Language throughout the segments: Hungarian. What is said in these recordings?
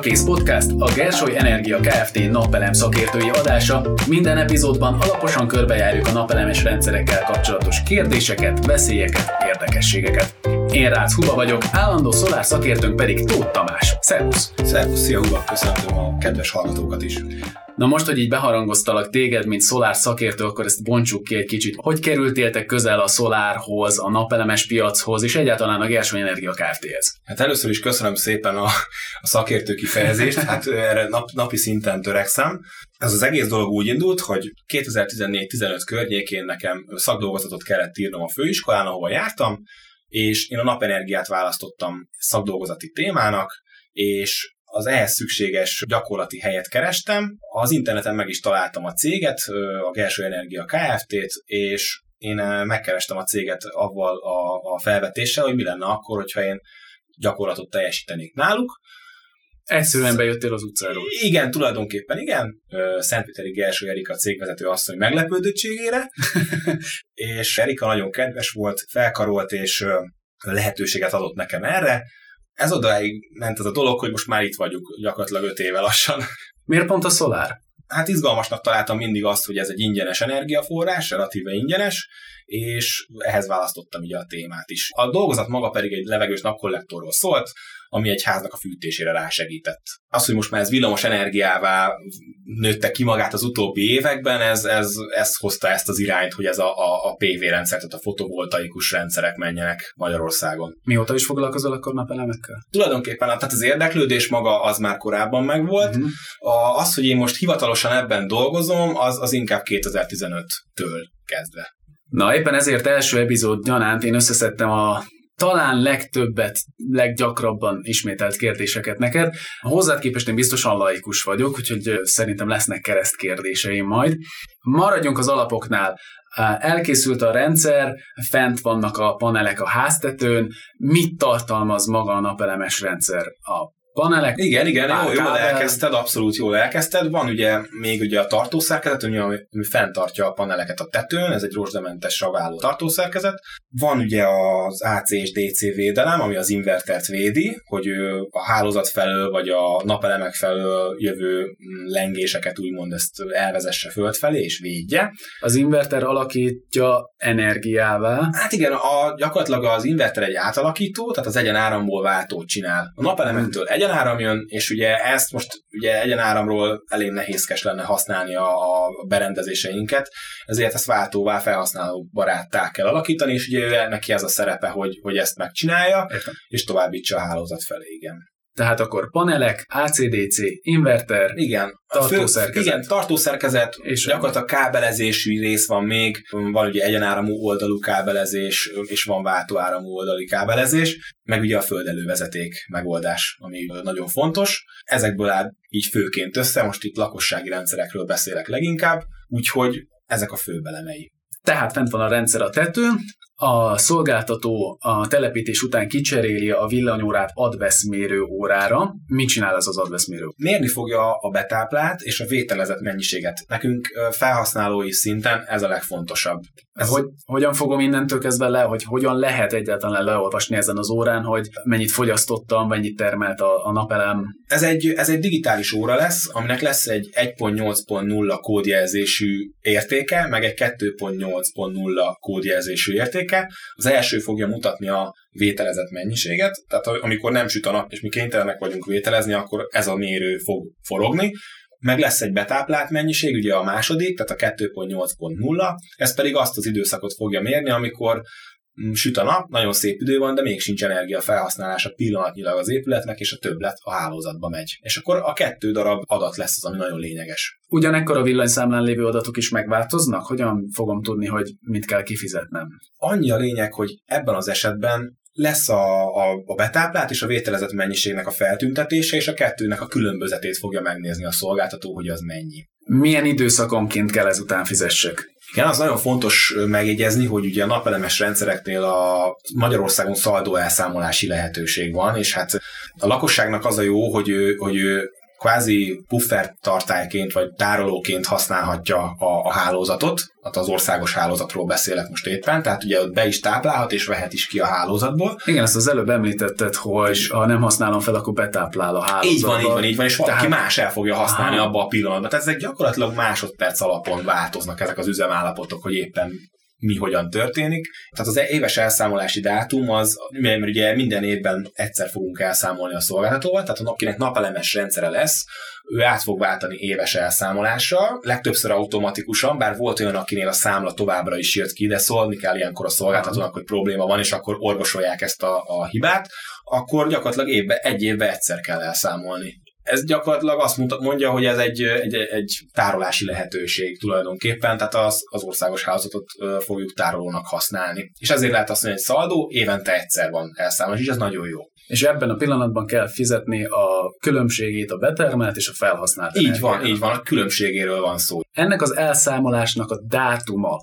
Kész Podcast, a Gersoly Energia Kft. napelem szakértői adása. Minden epizódban alaposan körbejárjuk a napelemes rendszerekkel kapcsolatos kérdéseket, veszélyeket, érdekességeket. Én Rácz Huba vagyok, állandó szolár szakértőnk pedig Tóth Tamás. Szervusz! Szervusz, szia Huba, köszöntöm a kedves hallgatókat is. Na most, hogy így beharangoztalak téged, mint szolár szakértő, akkor ezt bontsuk ki egy kicsit. Hogy kerültél közel a szolárhoz, a napelemes piachoz, és egyáltalán a Gersoly Energia Kft-hez? Hát először is köszönöm szépen a, a szakértő kifejezést, hát erre nap, napi szinten törekszem. Ez az egész dolog úgy indult, hogy 2014-15 környékén nekem szakdolgozatot kellett írnom a főiskolán, ahova jártam, és én a napenergiát választottam szakdolgozati témának, és az ehhez szükséges gyakorlati helyet kerestem. Az interneten meg is találtam a céget, a Gerső Energia Kft-t, és én megkerestem a céget avval a, a felvetéssel, hogy mi lenne akkor, hogyha én gyakorlatot teljesítenék náluk. Egyszerűen bejöttél az utcáról. Igen, tulajdonképpen igen. Szentpéteri Gerső Erika cégvezető asszony meglepődöttségére, és Erika nagyon kedves volt, felkarolt, és lehetőséget adott nekem erre, ez odáig ment ez a dolog, hogy most már itt vagyunk gyakorlatilag öt éve lassan. Miért pont a szolár? Hát izgalmasnak találtam mindig azt, hogy ez egy ingyenes energiaforrás, relatíve ingyenes, és ehhez választottam ugye a témát is. A dolgozat maga pedig egy levegős napkollektorról szólt, ami egy háznak a fűtésére rásegített. Az, hogy most már ez villamos energiává nőtte ki magát az utóbbi években, ez, ez, ez hozta ezt az irányt, hogy ez a, a, a PV rendszer, tehát a fotovoltaikus rendszerek menjenek Magyarországon. Mióta is foglalkozol akkor napelemekkel? Tulajdonképpen tehát az érdeklődés maga az már korábban megvolt. Uh-huh. A, az, hogy én most hivatalosan ebben dolgozom, az, az inkább 2015-től kezdve. Na éppen ezért első epizód gyanánt én összeszedtem a talán legtöbbet, leggyakrabban ismételt kérdéseket neked. Hozzád képest én biztosan laikus vagyok, úgyhogy szerintem lesznek kereszt kérdéseim majd. Maradjunk az alapoknál. Elkészült a rendszer, fent vannak a panelek a háztetőn. Mit tartalmaz maga a napelemes rendszer? A panelek. Igen, igen, jó, jól elkezdted, abszolút jól elkezdted. Van ugye még ugye a tartószerkezet, ami, ami fenntartja a paneleket a tetőn, ez egy rozsdementes saváló tartószerkezet. Van ugye az AC és DC védelem, ami az invertert védi, hogy a hálózat felől vagy a napelemek felől jövő lengéseket úgymond ezt elvezesse fölfelé és védje. Az inverter alakítja energiává. Hát igen, a, gyakorlatilag az inverter egy átalakító, tehát az egyen áramból váltót csinál. A napelemektől egyen egyenáram jön, és ugye ezt most ugye egyenáramról elég nehézkes lenne használni a, a berendezéseinket, ezért ezt váltóvá felhasználó baráttá kell alakítani, és ugye neki ez a szerepe, hogy, hogy ezt megcsinálja, Értem. és továbbítsa a hálózat felé, igen. Tehát akkor panelek, ACDC, inverter, igen, tartószerkezet. Igen, tartószerkezet, és gyakorlatilag kábelezésű rész van még, van ugye egyenáramú oldalú kábelezés, és van váltóáramú oldali kábelezés, meg ugye a földelővezeték megoldás, ami nagyon fontos. Ezekből áll így főként össze, most itt lakossági rendszerekről beszélek leginkább, úgyhogy ezek a főbelemei. Tehát fent van a rendszer a tetőn, a szolgáltató a telepítés után kicseréli a villanyórát adveszmérő órára. Mit csinál ez az adveszmérő? Mérni fogja a betáplát és a vételezett mennyiséget. Nekünk felhasználói szinten ez a legfontosabb. Ez... Hogy, hogyan fogom innentől kezdve le, hogy hogyan lehet egyáltalán leolvasni ezen az órán, hogy mennyit fogyasztottam, mennyit termelt a, a napelem? Ez egy, ez egy digitális óra lesz, aminek lesz egy 1.8.0 kódjelzésű értéke, meg egy 2.8.0 kódjelzésű értéke értéke. Az első fogja mutatni a vételezett mennyiséget, tehát amikor nem süt a nap, és mi kénytelenek vagyunk vételezni, akkor ez a mérő fog forogni, meg lesz egy betáplált mennyiség, ugye a második, tehát a 2.8.0, ez pedig azt az időszakot fogja mérni, amikor süt a nap, nagyon szép idő van, de még sincs energia felhasználása pillanatnyilag az épületnek, és a többlet a hálózatba megy. És akkor a kettő darab adat lesz az, ami nagyon lényeges. Ugyanekkor a villanyszámlán lévő adatok is megváltoznak? Hogyan fogom tudni, hogy mit kell kifizetnem? Annyi a lényeg, hogy ebben az esetben lesz a, a, a betáplált és a vételezett mennyiségnek a feltüntetése, és a kettőnek a különbözetét fogja megnézni a szolgáltató, hogy az mennyi. Milyen időszakonként kell ezután fizessek? Igen, az nagyon fontos megjegyezni, hogy ugye a napelemes rendszereknél a Magyarországon szaldó elszámolási lehetőség van, és hát a lakosságnak az a jó, hogy hogy kvázi puffer tartályként vagy tárolóként használhatja a, a hálózatot, hát az országos hálózatról beszélek most éppen, tehát ugye ott be is táplálhat és vehet is ki a hálózatból. Igen, ezt az előbb említetted, hogy ha nem használom fel, akkor betáplál a hálózatba. Így van, így van, így van, és valaki tehát... más el fogja használni Aha. abba a pillanatban. Tehát ezek gyakorlatilag másodperc alapon változnak ezek az üzemállapotok, hogy éppen mi hogyan történik. Tehát az éves elszámolási dátum az, mert ugye minden évben egyszer fogunk elszámolni a szolgáltatóval, tehát akinek napelemes rendszere lesz, ő át fog váltani éves elszámolásra, legtöbbször automatikusan, bár volt olyan, akinél a számla továbbra is jött ki, de szólni kell ilyenkor a szolgáltatónak, hogy probléma van, és akkor orvosolják ezt a, a hibát, akkor gyakorlatilag évbe, egy évbe egyszer kell elszámolni ez gyakorlatilag azt mondja, hogy ez egy, egy, egy tárolási lehetőség tulajdonképpen, tehát az, az országos hálózatot fogjuk tárolónak használni. És ezért lehet azt mondani, hogy szaldó évente egyszer van elszámolás, és ez nagyon jó. És ebben a pillanatban kell fizetni a különbségét a betermelt és a felhasznált Így van, így van, a különbségéről van szó. Ennek az elszámolásnak a dátuma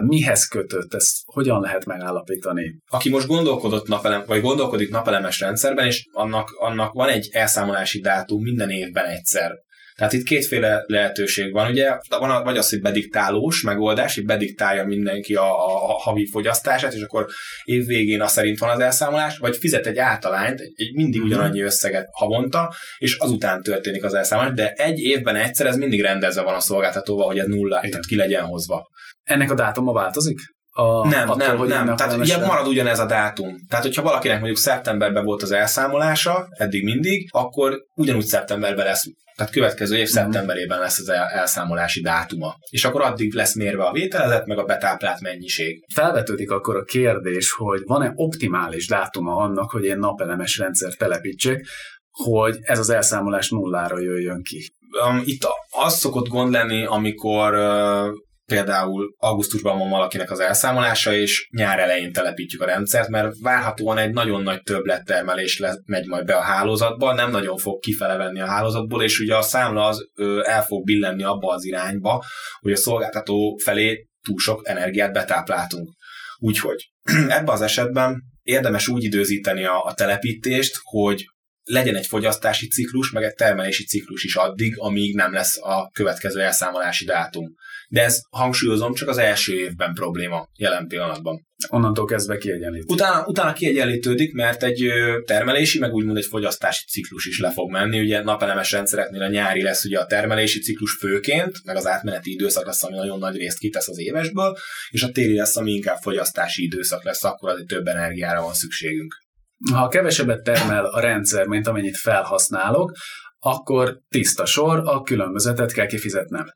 mihez kötött, ezt hogyan lehet megállapítani? Aki most gondolkodott napelem, vagy gondolkodik napelemes rendszerben, és annak, annak van egy elszámolási dátum minden évben egyszer. Tehát itt kétféle lehetőség van, ugye, van vagy az, hogy bediktálós megoldás, hogy bediktálja mindenki a, a, a havi fogyasztását, és akkor évvégén az szerint van az elszámolás, vagy fizet egy általányt, egy, egy mindig mhm. ugyanannyi összeget havonta, és azután történik az elszámolás, de egy évben egyszer ez mindig rendezve van a szolgáltatóval, hogy ez nulla, tehát ki legyen hozva. Ennek a dátuma változik? A, nem, attól, nem, hogy nem. Tehát ugye marad ugyanez a dátum. Tehát, hogyha valakinek mondjuk szeptemberben volt az elszámolása, eddig mindig, akkor ugyanúgy szeptemberben lesz tehát következő év mhm. szeptemberében lesz az elszámolási dátuma. És akkor addig lesz mérve a vételezet, meg a betáplált mennyiség. Felvetődik akkor a kérdés, hogy van-e optimális dátuma annak, hogy én napelemes rendszer telepítsek, hogy ez az elszámolás nullára jöjjön ki. Um, itt az szokott gond lenni, amikor például augusztusban van valakinek az elszámolása, és nyár elején telepítjük a rendszert, mert várhatóan egy nagyon nagy többlettermelés le, megy majd be a hálózatba, nem nagyon fog kifele venni a hálózatból, és ugye a számla az ö, el fog billenni abba az irányba, hogy a szolgáltató felé túl sok energiát betápláltunk. Úgyhogy ebben az esetben érdemes úgy időzíteni a, a telepítést, hogy legyen egy fogyasztási ciklus, meg egy termelési ciklus is addig, amíg nem lesz a következő elszámolási dátum. De ez, hangsúlyozom, csak az első évben probléma jelen pillanatban. Onnantól kezdve kiegyenlít. Utána, utána kiegyenlítődik, mert egy termelési, meg úgymond egy fogyasztási ciklus is le fog menni. Ugye napelemes rendszereknél a nyári lesz ugye a termelési ciklus főként, meg az átmeneti időszak lesz, ami nagyon nagy részt kitesz az évesből, és a téli lesz, ami inkább fogyasztási időszak lesz, akkor azért több energiára van szükségünk. Ha kevesebbet termel a rendszer, mint amennyit felhasználok, akkor tiszta sor, a különbözetet kell kifizetnem.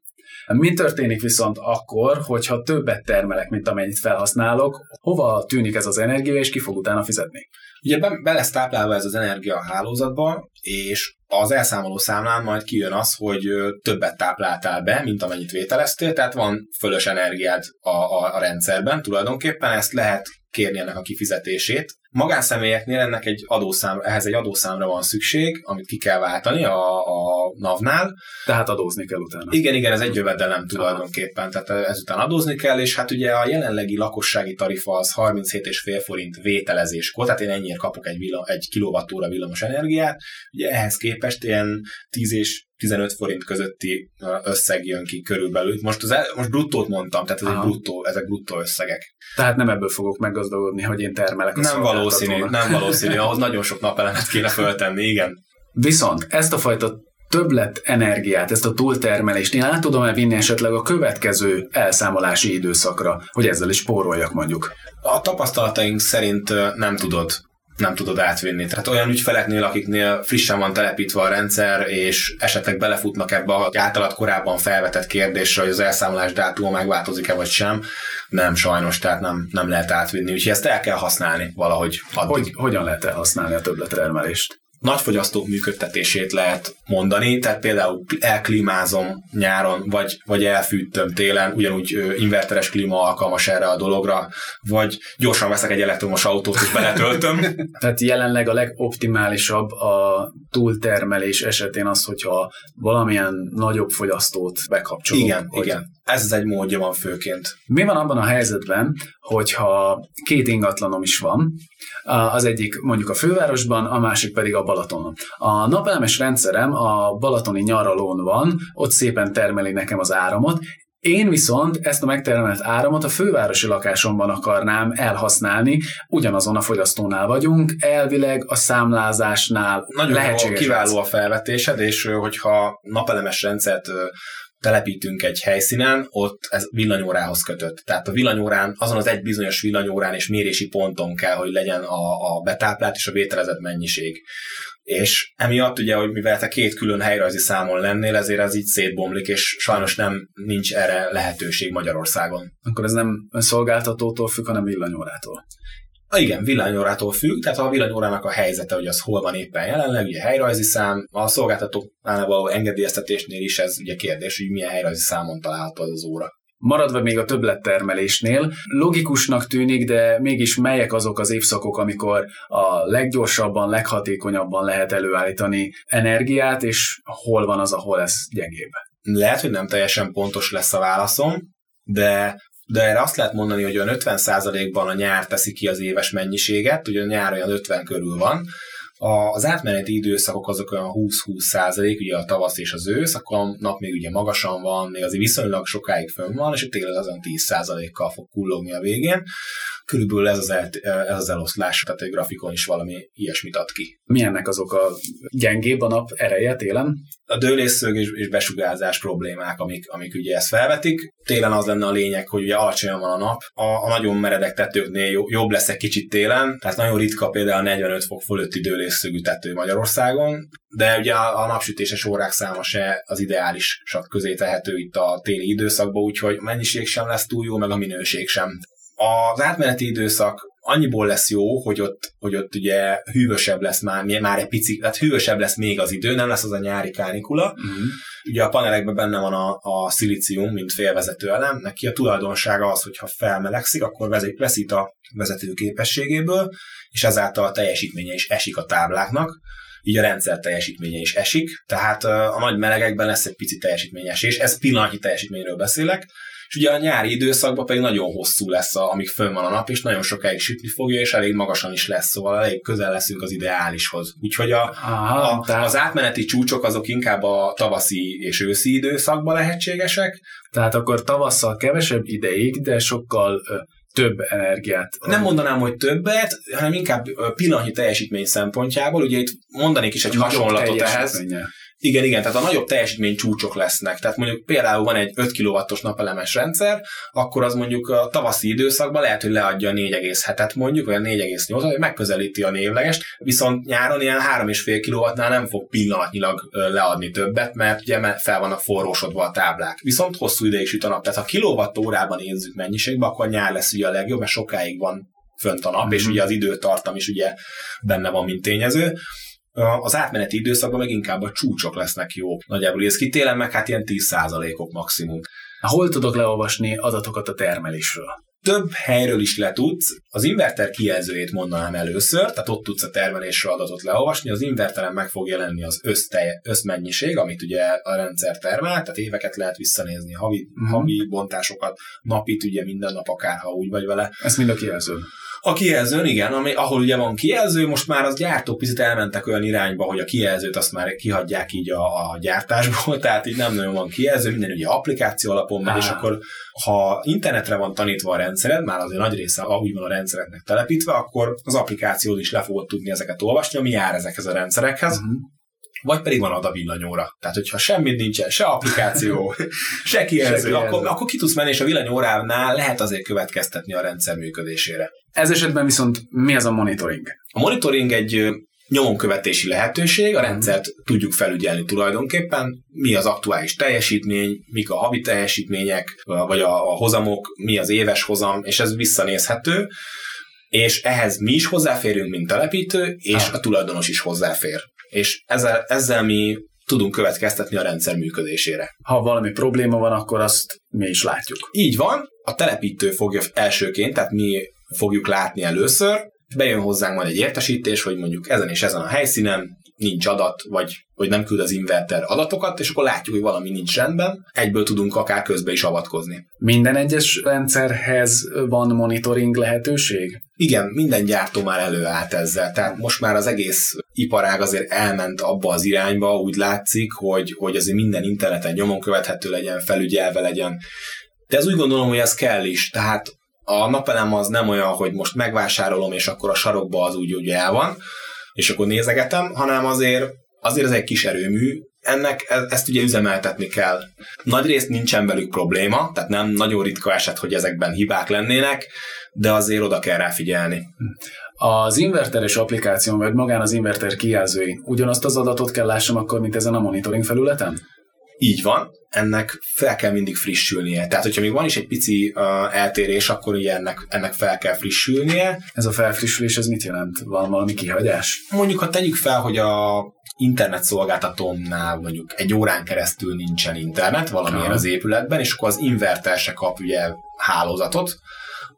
Mi történik viszont akkor, hogyha többet termelek, mint amennyit felhasználok, hova tűnik ez az energia, és ki fog utána fizetni? Ugye be, be lesz táplálva ez az energia a hálózatba, és az elszámoló számlán majd kijön az, hogy többet tápláltál be, mint amennyit vételeztél, tehát van fölös energiád a, a, a rendszerben tulajdonképpen, ezt lehet kérni ennek a kifizetését. Magánszemélyeknél ennek egy adószám, ehhez egy adószámra van szükség, amit ki kell váltani a, a NAV-nál. Tehát adózni kell utána. Igen, igen, ez egy jövedelem tulajdonképpen, tehát ezután adózni kell, és hát ugye a jelenlegi lakossági tarifa az 37,5 forint vételezéskor, tehát én ennyire kapok egy, villam, egy kilovattóra villamos energiát, ugye ehhez képest ilyen 10 és 15 forint közötti összeg jön ki körülbelül. Most, az el, most bruttót mondtam, tehát ez egy bruttó, ezek bruttó összegek. Tehát nem ebből fogok meggazdagodni, hogy én termelek a Nem valószínű, nem valószínű, ahhoz nagyon sok napelemet kéne föltenni, igen. Viszont ezt a fajta többlet energiát, ezt a túltermelést én át tudom-e vinni esetleg a következő elszámolási időszakra, hogy ezzel is spóroljak mondjuk? A tapasztalataink szerint nem tudod nem tudod átvinni. Tehát olyan ügyfeleknél, akiknél frissen van telepítve a rendszer, és esetleg belefutnak ebbe a általad korábban felvetett kérdésre, hogy az elszámolás dátuma megváltozik-e vagy sem, nem sajnos, tehát nem, nem lehet átvinni. Úgyhogy ezt el kell használni valahogy addig. Hogy, hogyan lehet elhasználni a többlettermelést? Nagyfogyasztók működtetését lehet mondani, tehát például elklímázom nyáron, vagy, vagy elfűtöm télen, ugyanúgy inverteres klíma alkalmas erre a dologra, vagy gyorsan veszek egy elektromos autót és beletöltöm. tehát jelenleg a legoptimálisabb a túltermelés esetén az, hogyha valamilyen nagyobb fogyasztót bekapcsolok. Igen, igen Ez az egy módja van főként. Mi van abban a helyzetben, hogyha két ingatlanom is van, az egyik mondjuk a fővárosban, a másik pedig a Balatonon. A napelemes rendszerem a balatoni nyaralón van, ott szépen termeli nekem az áramot, én viszont ezt a megtermelt áramot a fővárosi lakásomban akarnám elhasználni, ugyanazon a fogyasztónál vagyunk, elvileg a számlázásnál Nagyon lehetséges. kiváló a felvetésed, és hogyha napelemes rendszert telepítünk egy helyszínen, ott ez villanyórához kötött. Tehát a villanyórán, azon az egy bizonyos villanyórán és mérési ponton kell, hogy legyen a, a betáplált és a vételezett mennyiség. És emiatt ugye, hogy mivel te két külön helyrajzi számon lennél, ezért ez így szétbomlik, és sajnos nem nincs erre lehetőség Magyarországon. Akkor ez nem szolgáltatótól függ, hanem villanyórától. A igen, villanyórától függ, tehát a villanyórának a helyzete, hogy az hol van éppen jelenleg, ugye helyrajzi szám, a szolgáltatónál való engedélyeztetésnél is ez ugye kérdés, hogy milyen helyrajzi számon található az, az óra. Maradva még a többlettermelésnél, logikusnak tűnik, de mégis melyek azok az évszakok, amikor a leggyorsabban, leghatékonyabban lehet előállítani energiát, és hol van az, ahol ez gyengébb? Lehet, hogy nem teljesen pontos lesz a válaszom, de de erre azt lehet mondani, hogy olyan 50%-ban a nyár teszi ki az éves mennyiséget, ugye a nyár olyan 50 körül van, az átmeneti időszakok azok olyan 20-20 százalék, ugye a tavasz és az ősz, akkor a nap még ugye magasan van, még azért viszonylag sokáig fönn van, és a tél azon 10 százalékkal fog kullogni a végén. Körülbelül ez az, el, ez az eloszlás, tehát egy grafikon is valami ilyesmit ad ki. Milyennek azok a gyengébb a nap ereje télen? A dőlésszög és, és besugárzás problémák, amik, amik ugye ezt felvetik. Télen az lenne a lényeg, hogy ugye alacsonyan van a nap. A, a nagyon meredek tetőknél jobb lesz egy kicsit télen, tehát nagyon ritka például 45 fok fölötti dőlésszögű tető Magyarországon, de ugye a, a napsütéses órák száma se az ideális közé tehető itt a téli időszakban, úgyhogy mennyiség sem lesz túl jó, meg a minőség sem. Az átmeneti időszak annyiból lesz jó, hogy ott, hogy ott ugye hűvösebb lesz már, már egy picit, tehát hűvösebb lesz még az idő, nem lesz az a nyári kánikula. Uh-huh. Ugye a panelekben benne van a, a szilícium, mint félvezető elem, neki a tulajdonsága az, hogy ha felmelegszik, akkor veszít a vezető képességéből, és ezáltal a teljesítménye is esik a tábláknak, így a rendszer teljesítménye is esik, tehát a nagy melegekben lesz egy pici teljesítményesés, ez pillanatnyi teljesítményről beszélek, és ugye a nyári időszakban pedig nagyon hosszú lesz, amíg fönn van a nap, és nagyon sokáig sütni fogja, és elég magasan is lesz, szóval elég közel leszünk az ideálishoz. Úgyhogy a, Aha, a, tehát... az átmeneti csúcsok azok inkább a tavaszi és őszi időszakban lehetségesek. Tehát akkor tavasszal kevesebb ideig, de sokkal több energiát. Nem mondanám, hogy többet, hanem inkább pillanatnyi teljesítmény szempontjából. Ugye itt mondanék is egy hasonlatot ehhez. Igen, igen, tehát a nagyobb teljesítmény csúcsok lesznek. Tehát mondjuk például van egy 5 kW-os napelemes rendszer, akkor az mondjuk a tavaszi időszakban lehet, hogy leadja a 4,7-et mondjuk, vagy a 4,8-at, hogy megközelíti a névlegest, viszont nyáron ilyen 3,5 kW-nál nem fog pillanatnyilag leadni többet, mert ugye fel vannak forrósodva a táblák. Viszont hosszú ideig süt a nap. Tehát ha kilowattórában nézzük mennyiségbe, akkor nyár lesz ugye a legjobb, mert sokáig van fönt a nap, mm-hmm. és mhm. ugye az időtartam is ugye benne van, mint tényező. Az átmeneti időszakban meg inkább a csúcsok lesznek jók. Nagyjából ez ki télen meg hát ilyen 10%-ok maximum. Hol tudok leolvasni adatokat a termelésről? Több helyről is le tudsz. Az inverter kijelzőjét mondanám először, tehát ott tudsz a termelésről adatot leolvasni. Az inverteren meg fog jelenni az összteje, összmennyiség, amit ugye a rendszer termel, tehát éveket lehet visszanézni, havi, uh-huh. havi bontásokat, napit, ugye minden nap akár, ha úgy vagy vele. Ez mind a kijelző. A kijelzőn, igen, ami, ahol ugye van kijelző, most már az gyártók picit elmentek olyan irányba, hogy a kijelzőt azt már kihagyják így a, a gyártásból, tehát így nem nagyon van kijelző, minden ugye applikáció alapon megy, és akkor ha internetre van tanítva a rendszered, már azért nagy része úgy van a rendszereknek telepítve, akkor az applikáció is le fogod tudni ezeket olvasni, ami jár ezekhez a rendszerekhez. Uh-huh vagy pedig van ad a villanyóra. Tehát, hogyha semmit nincsen, se applikáció, se kijelző, akkor, akkor ki tudsz menni, és a villanyóránál lehet azért következtetni a rendszer működésére. Ez esetben viszont mi az a monitoring? A monitoring egy nyomonkövetési lehetőség, a rendszert tudjuk felügyelni tulajdonképpen, mi az aktuális teljesítmény, mik a havi teljesítmények, vagy a, a hozamok, mi az éves hozam, és ez visszanézhető, és ehhez mi is hozzáférünk, mint telepítő, és a tulajdonos is hozzáfér. És ezzel, ezzel mi tudunk következtetni a rendszer működésére. Ha valami probléma van, akkor azt mi is látjuk. Így van, a telepítő fogja elsőként, tehát mi fogjuk látni először, bejön hozzánk majd egy értesítés, hogy mondjuk ezen és ezen a helyszínen nincs adat, vagy hogy nem küld az inverter adatokat, és akkor látjuk, hogy valami nincs rendben, egyből tudunk akár közbe is avatkozni. Minden egyes rendszerhez van monitoring lehetőség? Igen, minden gyártó már előállt ezzel, tehát most már az egész iparág azért elment abba az irányba, úgy látszik, hogy, hogy azért minden interneten nyomon követhető legyen, felügyelve legyen. De ez úgy gondolom, hogy ez kell is, tehát a napelem az nem olyan, hogy most megvásárolom, és akkor a sarokba az úgy, úgy el van, és akkor nézegetem, hanem azért, azért ez egy kis erőmű, ennek e, ezt ugye üzemeltetni kell. Nagyrészt nincsen velük probléma, tehát nem nagyon ritka eset, hogy ezekben hibák lennének, de azért oda kell rá figyelni. Az inverteres applikáción, vagy magán az inverter kijelzői ugyanazt az adatot kell lássam akkor, mint ezen a monitoring felületen? Így van, ennek fel kell mindig frissülnie. Tehát, hogyha még van is egy pici uh, eltérés, akkor ugye ennek, ennek fel kell frissülnie. Ez a felfrissülés, ez mit jelent? Van valami kihagyás? Mondjuk, ha tegyük fel, hogy a internet szolgáltatónál mondjuk egy órán keresztül nincsen internet valamilyen Aha. az épületben, és akkor az inverter se kap ugye hálózatot,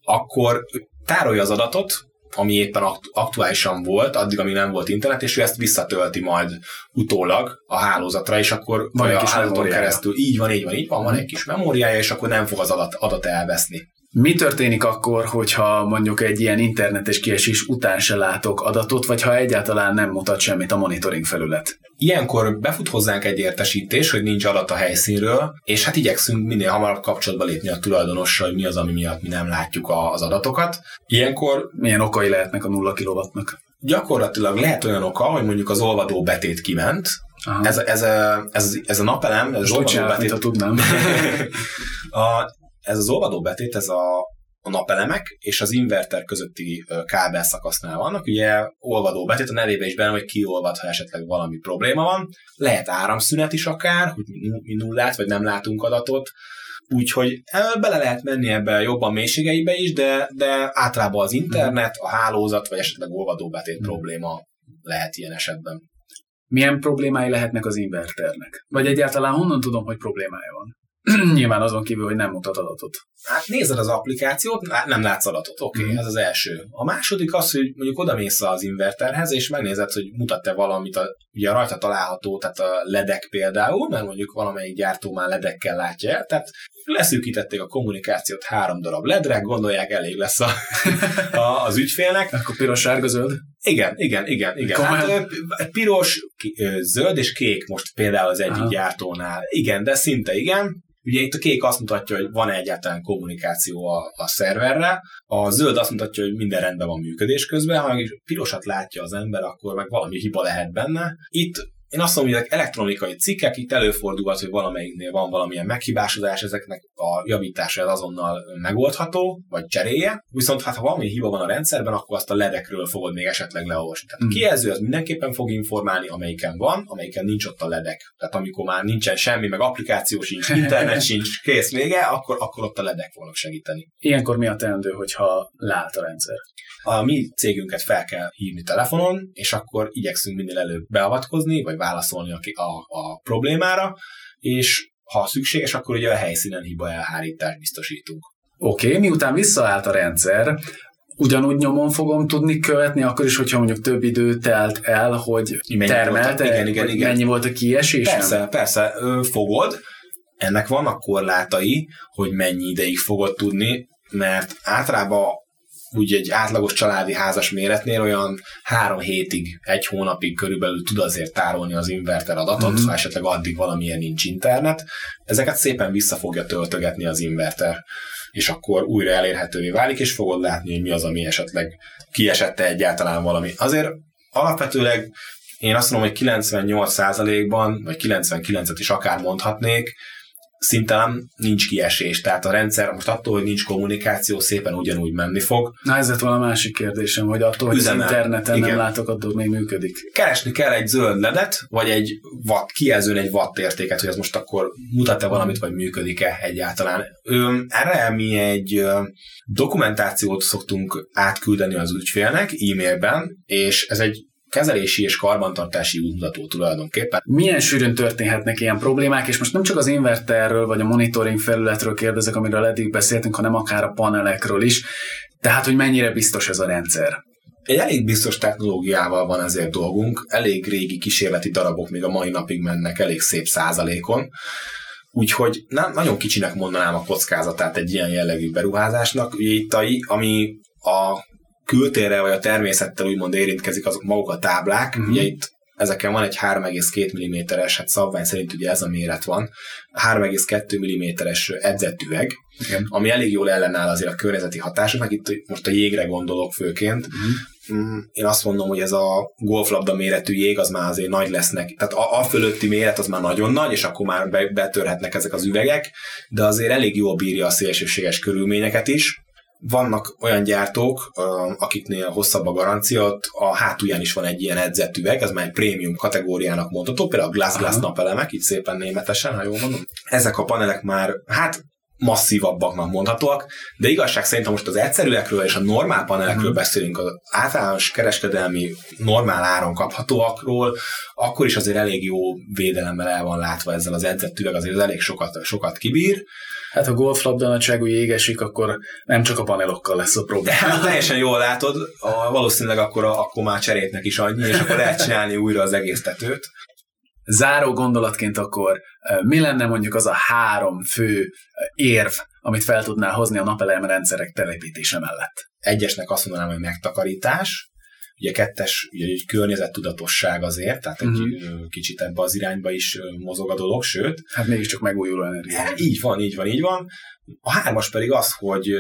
akkor tárolja az adatot, ami éppen aktuálisan volt, addig, amíg nem volt internet, és ő ezt visszatölti majd utólag a hálózatra, és akkor van egy kis hálózaton keresztül, így van, így van, így van, van egy kis memóriája, és akkor nem fog az adat, adat elveszni. Mi történik akkor, hogyha mondjuk egy ilyen internetes kiesés után se látok adatot, vagy ha egyáltalán nem mutat semmit a monitoring felület? Ilyenkor befut hozzánk egy értesítés, hogy nincs adat a helyszínről, és hát igyekszünk minél hamarabb kapcsolatba lépni a tulajdonossal, hogy mi az, ami miatt mi nem látjuk az adatokat. Ilyenkor... Milyen okai lehetnek a nulla kilowattnak? Gyakorlatilag lehet olyan oka, hogy mondjuk az olvadó betét kiment, Ez, ez, a, ez, ez a napelem, ez az olvadó betét... tudnám. a, ez az olvadó betét, ez a, a napelemek és az inverter közötti kábelszakasznál vannak. Ugye olvadó betét, a nevébe is benne, hogy kiolvad, ha esetleg valami probléma van. Lehet áramszünet is akár, hogy mi nullát, vagy nem látunk adatot. Úgyhogy bele lehet menni ebbe jobban mélységeibe is, de, de általában az internet, a hálózat, vagy esetleg olvadó betét hmm. probléma lehet ilyen esetben. Milyen problémái lehetnek az inverternek? Vagy egyáltalán honnan tudom, hogy problémája van? Nyilván azon kívül, hogy nem mutat adatot. Hát nézed az applikációt, nem látsz adatot, oké, okay, mm. ez az első. A második az, hogy mondjuk oda mész az inverterhez, és megnézed, hogy mutat-e valamit, a, ugye rajta található, tehát a ledek például, mert mondjuk valamelyik gyártó már ledekkel látja el, tehát leszűkítették a kommunikációt három darab ledre, gondolják elég lesz a, a, az ügyfélnek. Akkor piros, sárga, zöld? Igen, igen, igen, igen. Hát, piros, zöld és kék most például az egyik Aha. gyártónál. Igen, de szinte igen. Ugye itt a kék azt mutatja, hogy van egyáltalán kommunikáció a, a szerverre, a zöld azt mutatja, hogy minden rendben van működés közben, ha meg pirosat látja az ember, akkor meg valami hiba lehet benne. Itt én azt mondom, hogy ezek elektronikai cikkek, itt előfordulhat, hogy valamelyiknél van valamilyen meghibásodás, ezeknek a javítása azonnal megoldható, vagy cseréje. Viszont hát, ha valami hiba van a rendszerben, akkor azt a ledekről fogod még esetleg leolvasni. Tehát a hmm. kijelző az mindenképpen fog informálni, amelyiken van, amelyiken nincs ott a ledek. Tehát amikor már nincsen semmi, meg applikáció sincs, internet sincs, kész vége, akkor, akkor ott a ledek fognak segíteni. Ilyenkor mi a teendő, hogyha lát a rendszer? A mi cégünket fel kell hívni telefonon, és akkor igyekszünk minél előbb beavatkozni, vagy válaszolni a, a, a problémára, és ha szükséges, akkor ugye a helyszínen hiba elhárítást biztosítunk. Oké, okay, miután visszaállt a rendszer, ugyanúgy nyomon fogom tudni követni, akkor is, hogyha mondjuk több idő telt el, hogy mennyi termelte, igen, igen, igen. mennyi volt a kiesés? Persze, nem? persze, fogod. Ennek vannak korlátai, hogy mennyi ideig fogod tudni, mert általában úgy egy átlagos családi házas méretnél olyan három hétig, egy hónapig körülbelül tud azért tárolni az inverter adatot, mm-hmm. ha esetleg addig valamilyen nincs internet. Ezeket szépen vissza fogja töltögetni az inverter és akkor újra elérhetővé válik, és fogod látni, hogy mi az, ami esetleg kiesette egyáltalán valami. Azért alapvetőleg én azt mondom, hogy 98%-ban, vagy 99-et is akár mondhatnék, szinte nem nincs kiesés. Tehát a rendszer most attól, hogy nincs kommunikáció, szépen ugyanúgy menni fog. Na ez lett volna a másik kérdésem, hogy attól, hogy Üzemel. az interneten Igen. nem látok, attól még működik. Keresni kell egy zöld ledet, vagy egy watt, kijelzőn egy watt értéket, hogy ez most akkor mutat-e valamit, vagy működik-e egyáltalán. Ö, erre mi egy ö, dokumentációt szoktunk átküldeni az ügyfélnek e-mailben, és ez egy kezelési és karbantartási útmutató tulajdonképpen. Milyen sűrűn történhetnek ilyen problémák, és most nem csak az inverterről vagy a monitoring felületről kérdezek, amiről eddig beszéltünk, hanem akár a panelekről is. Tehát, hogy mennyire biztos ez a rendszer? Egy elég biztos technológiával van ezért dolgunk, elég régi kísérleti darabok még a mai napig mennek elég szép százalékon, úgyhogy nem, nagyon kicsinek mondanám a kockázatát egy ilyen jellegű beruházásnak. Ugye itt, a, ami a kültérre vagy a természettel úgymond érintkezik, azok maguk a táblák. Uh-huh. Ugye itt ezeken van egy 3,2 mm-es, hát szabvány szerint ugye ez a méret van, 3,2 mm-es edzett üveg, Igen. ami elég jól ellenáll azért a környezeti hatásoknak, itt most a jégre gondolok főként. Uh-huh. Én azt mondom, hogy ez a golflabda méretű jég az már azért nagy lesznek, tehát a, a fölötti méret az már nagyon nagy, és akkor már be, betörhetnek ezek az üvegek, de azért elég jól bírja a szélsőséges körülményeket is vannak olyan gyártók, akiknél hosszabb a garancia, a hátulján is van egy ilyen edzett üveg, ez már egy prémium kategóriának mondható, például a Glass Glass napelemek, így szépen németesen, ha jól mondom. Ezek a panelek már, hát masszívabbaknak mondhatóak, de igazság szerint, ha most az egyszerűekről és a normál panelekről uh-huh. beszélünk, az általános kereskedelmi normál áron kaphatóakról, akkor is azért elég jó védelemmel el van látva ezzel az edzett üveg, azért az elég sokat, sokat kibír. Hát ha golflabda nagyságú jég esik, akkor nem csak a panelokkal lesz a probléma. Hát, teljesen jól látod, a, valószínűleg akkor, a, akkor már cserétnek is annyi, és akkor lehet csinálni újra az egész tetőt. Záró gondolatként akkor mi lenne mondjuk az a három fő érv, amit fel tudnál hozni a napelem rendszerek telepítése mellett? Egyesnek azt mondanám, hogy megtakarítás, ugye kettes, ugye egy környezettudatosság azért, tehát egy uh-huh. kicsit ebbe az irányba is mozog a dolog, sőt. Hát mégiscsak megújuló energia. Hát, így van, így van, így van. A hármas pedig az, hogy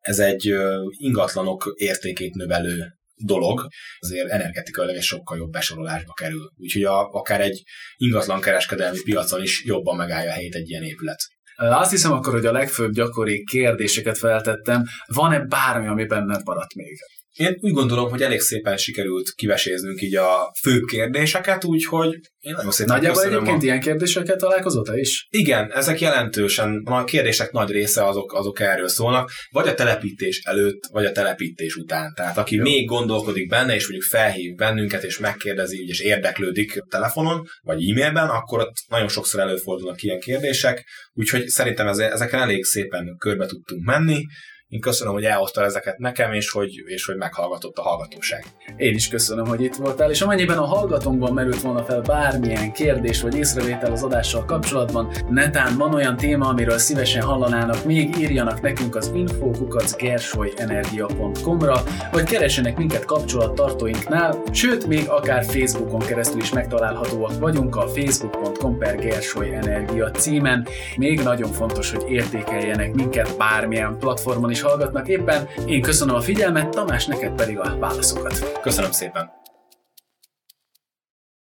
ez egy ingatlanok értékét növelő dolog, azért energetikailag egy sokkal jobb besorolásba kerül. Úgyhogy a, akár egy ingatlan kereskedelmi piacon is jobban megállja a helyét egy ilyen épület. Azt hiszem akkor, hogy a legfőbb gyakori kérdéseket feltettem. Van-e bármi, ami benned maradt még? Én úgy gondolom, hogy elég szépen sikerült kiveséznünk így a fő kérdéseket, úgyhogy én nagyon szépen Nagyjából egyébként a... ilyen kérdéseket találkozott is? Igen, ezek jelentősen, a kérdések nagy része azok, azok erről szólnak, vagy a telepítés előtt, vagy a telepítés után. Tehát aki Jó. még gondolkodik benne, és mondjuk felhív bennünket, és megkérdezi, és érdeklődik telefonon, vagy e-mailben, akkor ott nagyon sokszor előfordulnak ilyen kérdések, úgyhogy szerintem ezeken elég szépen körbe tudtunk menni. Én köszönöm, hogy elhozta ezeket nekem, és hogy, és hogy meghallgatott a hallgatóság. Én is köszönöm, hogy itt voltál, és amennyiben a hallgatónkban merült volna fel bármilyen kérdés vagy észrevétel az adással kapcsolatban, netán van olyan téma, amiről szívesen hallanának, még írjanak nekünk az infokukacgersolyenergia.com-ra, vagy keresenek minket kapcsolattartóinknál, sőt, még akár Facebookon keresztül is megtalálhatóak vagyunk a facebook.com per Gersoly Energia címen. Még nagyon fontos, hogy értékeljenek minket bármilyen platformon is hallgatnak éppen. Én köszönöm a figyelmet, Tamás, neked pedig a válaszokat. Köszönöm szépen.